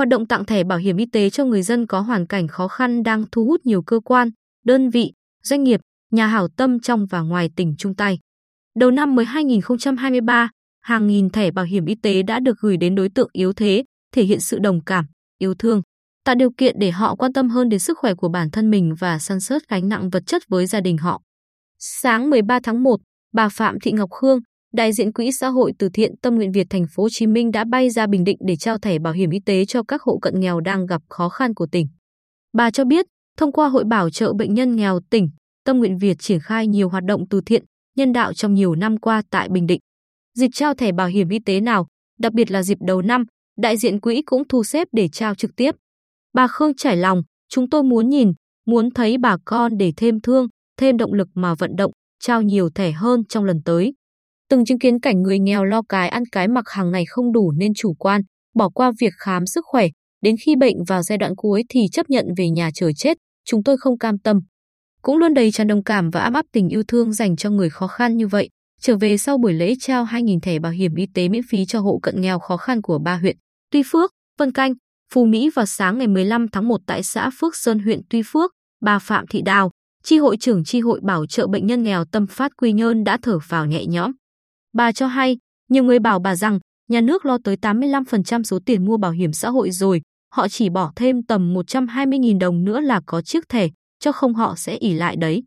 Hoạt động tặng thẻ bảo hiểm y tế cho người dân có hoàn cảnh khó khăn đang thu hút nhiều cơ quan, đơn vị, doanh nghiệp, nhà hảo tâm trong và ngoài tỉnh chung tay. Đầu năm mới 2023, hàng nghìn thẻ bảo hiểm y tế đã được gửi đến đối tượng yếu thế, thể hiện sự đồng cảm, yêu thương, tạo điều kiện để họ quan tâm hơn đến sức khỏe của bản thân mình và san sớt gánh nặng vật chất với gia đình họ. Sáng 13 tháng 1, bà Phạm Thị Ngọc Khương, đại diện Quỹ xã hội từ thiện Tâm nguyện Việt thành phố Hồ Chí Minh đã bay ra Bình Định để trao thẻ bảo hiểm y tế cho các hộ cận nghèo đang gặp khó khăn của tỉnh. Bà cho biết, thông qua hội bảo trợ bệnh nhân nghèo tỉnh, Tâm nguyện Việt triển khai nhiều hoạt động từ thiện, nhân đạo trong nhiều năm qua tại Bình Định. Dịp trao thẻ bảo hiểm y tế nào, đặc biệt là dịp đầu năm, đại diện quỹ cũng thu xếp để trao trực tiếp. Bà Khương trải lòng, chúng tôi muốn nhìn, muốn thấy bà con để thêm thương, thêm động lực mà vận động, trao nhiều thẻ hơn trong lần tới. Từng chứng kiến cảnh người nghèo lo cái ăn cái mặc hàng ngày không đủ nên chủ quan, bỏ qua việc khám sức khỏe, đến khi bệnh vào giai đoạn cuối thì chấp nhận về nhà chờ chết, chúng tôi không cam tâm. Cũng luôn đầy tràn đồng cảm và áp áp tình yêu thương dành cho người khó khăn như vậy, trở về sau buổi lễ trao 2.000 thẻ bảo hiểm y tế miễn phí cho hộ cận nghèo khó khăn của ba huyện, Tuy Phước, Vân Canh, Phú Mỹ vào sáng ngày 15 tháng 1 tại xã Phước Sơn huyện Tuy Phước, bà Phạm Thị Đào, Chi hội trưởng Chi hội bảo trợ bệnh nhân nghèo Tâm Phát Quy Nhơn đã thở vào nhẹ nhõm. Bà cho hay, nhiều người bảo bà rằng nhà nước lo tới 85% số tiền mua bảo hiểm xã hội rồi, họ chỉ bỏ thêm tầm 120.000 đồng nữa là có chiếc thẻ, cho không họ sẽ ỉ lại đấy.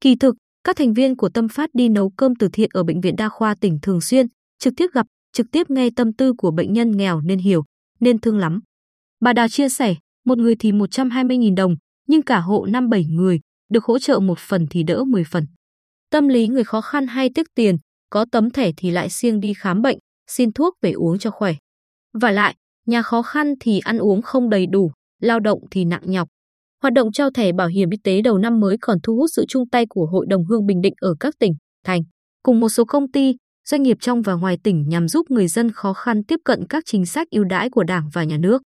Kỳ thực, các thành viên của Tâm Phát đi nấu cơm từ thiện ở Bệnh viện Đa khoa tỉnh thường xuyên, trực tiếp gặp, trực tiếp nghe tâm tư của bệnh nhân nghèo nên hiểu, nên thương lắm. Bà Đào chia sẻ, một người thì 120.000 đồng, nhưng cả hộ 5-7 người, được hỗ trợ một phần thì đỡ 10 phần. Tâm lý người khó khăn hay tiếc tiền, có tấm thẻ thì lại siêng đi khám bệnh, xin thuốc về uống cho khỏe. Và lại, nhà khó khăn thì ăn uống không đầy đủ, lao động thì nặng nhọc. Hoạt động trao thẻ bảo hiểm y tế đầu năm mới còn thu hút sự chung tay của Hội đồng Hương Bình Định ở các tỉnh, thành, cùng một số công ty, doanh nghiệp trong và ngoài tỉnh nhằm giúp người dân khó khăn tiếp cận các chính sách ưu đãi của Đảng và Nhà nước.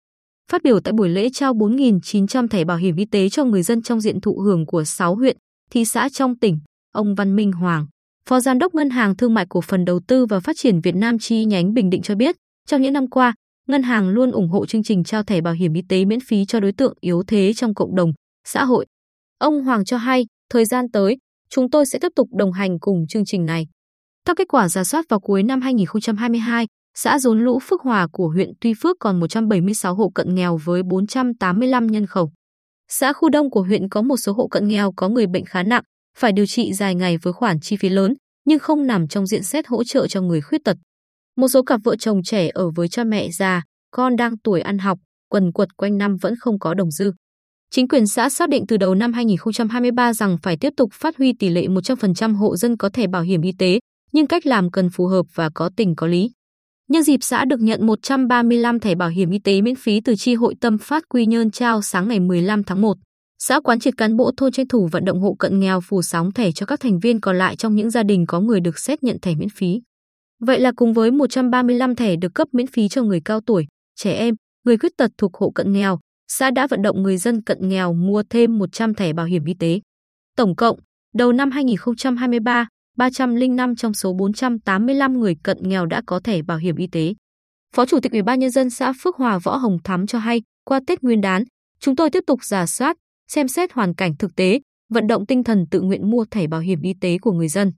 Phát biểu tại buổi lễ trao 4.900 thẻ bảo hiểm y tế cho người dân trong diện thụ hưởng của 6 huyện, thị xã trong tỉnh, ông Văn Minh Hoàng, Phó Giám đốc Ngân hàng Thương mại Cổ phần Đầu tư và Phát triển Việt Nam chi nhánh Bình Định cho biết, trong những năm qua, ngân hàng luôn ủng hộ chương trình trao thẻ bảo hiểm y tế miễn phí cho đối tượng yếu thế trong cộng đồng, xã hội. Ông Hoàng cho hay, thời gian tới, chúng tôi sẽ tiếp tục đồng hành cùng chương trình này. Theo kết quả giả soát vào cuối năm 2022, xã Rốn Lũ Phước Hòa của huyện Tuy Phước còn 176 hộ cận nghèo với 485 nhân khẩu. Xã Khu Đông của huyện có một số hộ cận nghèo có người bệnh khá nặng, phải điều trị dài ngày với khoản chi phí lớn, nhưng không nằm trong diện xét hỗ trợ cho người khuyết tật. Một số cặp vợ chồng trẻ ở với cha mẹ già, con đang tuổi ăn học, quần quật quanh năm vẫn không có đồng dư. Chính quyền xã xác định từ đầu năm 2023 rằng phải tiếp tục phát huy tỷ lệ 100% hộ dân có thẻ bảo hiểm y tế, nhưng cách làm cần phù hợp và có tình có lý. Nhân dịp xã được nhận 135 thẻ bảo hiểm y tế miễn phí từ chi hội Tâm Phát Quy Nhơn trao sáng ngày 15 tháng 1. Xã quán triệt cán bộ thôn tranh thủ vận động hộ cận nghèo phủ sóng thẻ cho các thành viên còn lại trong những gia đình có người được xét nhận thẻ miễn phí. Vậy là cùng với 135 thẻ được cấp miễn phí cho người cao tuổi, trẻ em, người khuyết tật thuộc hộ cận nghèo, xã đã vận động người dân cận nghèo mua thêm 100 thẻ bảo hiểm y tế. Tổng cộng, đầu năm 2023, 305 trong số 485 người cận nghèo đã có thẻ bảo hiểm y tế. Phó Chủ tịch Ủy ban nhân dân xã Phước Hòa Võ Hồng Thắm cho hay, qua Tết Nguyên đán, chúng tôi tiếp tục giả soát, xem xét hoàn cảnh thực tế, vận động tinh thần tự nguyện mua thẻ bảo hiểm y tế của người dân.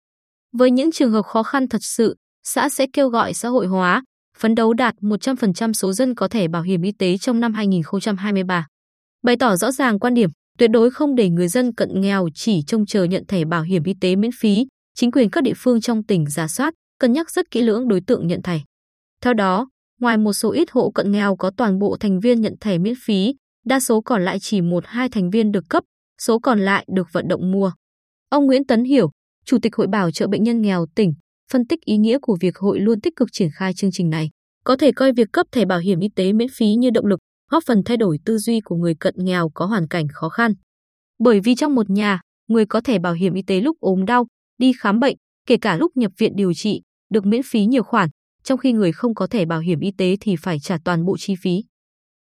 Với những trường hợp khó khăn thật sự, xã sẽ kêu gọi xã hội hóa, phấn đấu đạt 100% số dân có thẻ bảo hiểm y tế trong năm 2023. Bày tỏ rõ ràng quan điểm, tuyệt đối không để người dân cận nghèo chỉ trông chờ nhận thẻ bảo hiểm y tế miễn phí, chính quyền các địa phương trong tỉnh giả soát, cân nhắc rất kỹ lưỡng đối tượng nhận thẻ. Theo đó, ngoài một số ít hộ cận nghèo có toàn bộ thành viên nhận thẻ miễn phí, đa số còn lại chỉ một hai thành viên được cấp, số còn lại được vận động mua. Ông Nguyễn Tấn Hiểu, Chủ tịch Hội Bảo trợ Bệnh nhân nghèo tỉnh, phân tích ý nghĩa của việc hội luôn tích cực triển khai chương trình này. Có thể coi việc cấp thẻ bảo hiểm y tế miễn phí như động lực, góp phần thay đổi tư duy của người cận nghèo có hoàn cảnh khó khăn. Bởi vì trong một nhà, người có thẻ bảo hiểm y tế lúc ốm đau, đi khám bệnh, kể cả lúc nhập viện điều trị, được miễn phí nhiều khoản, trong khi người không có thẻ bảo hiểm y tế thì phải trả toàn bộ chi phí.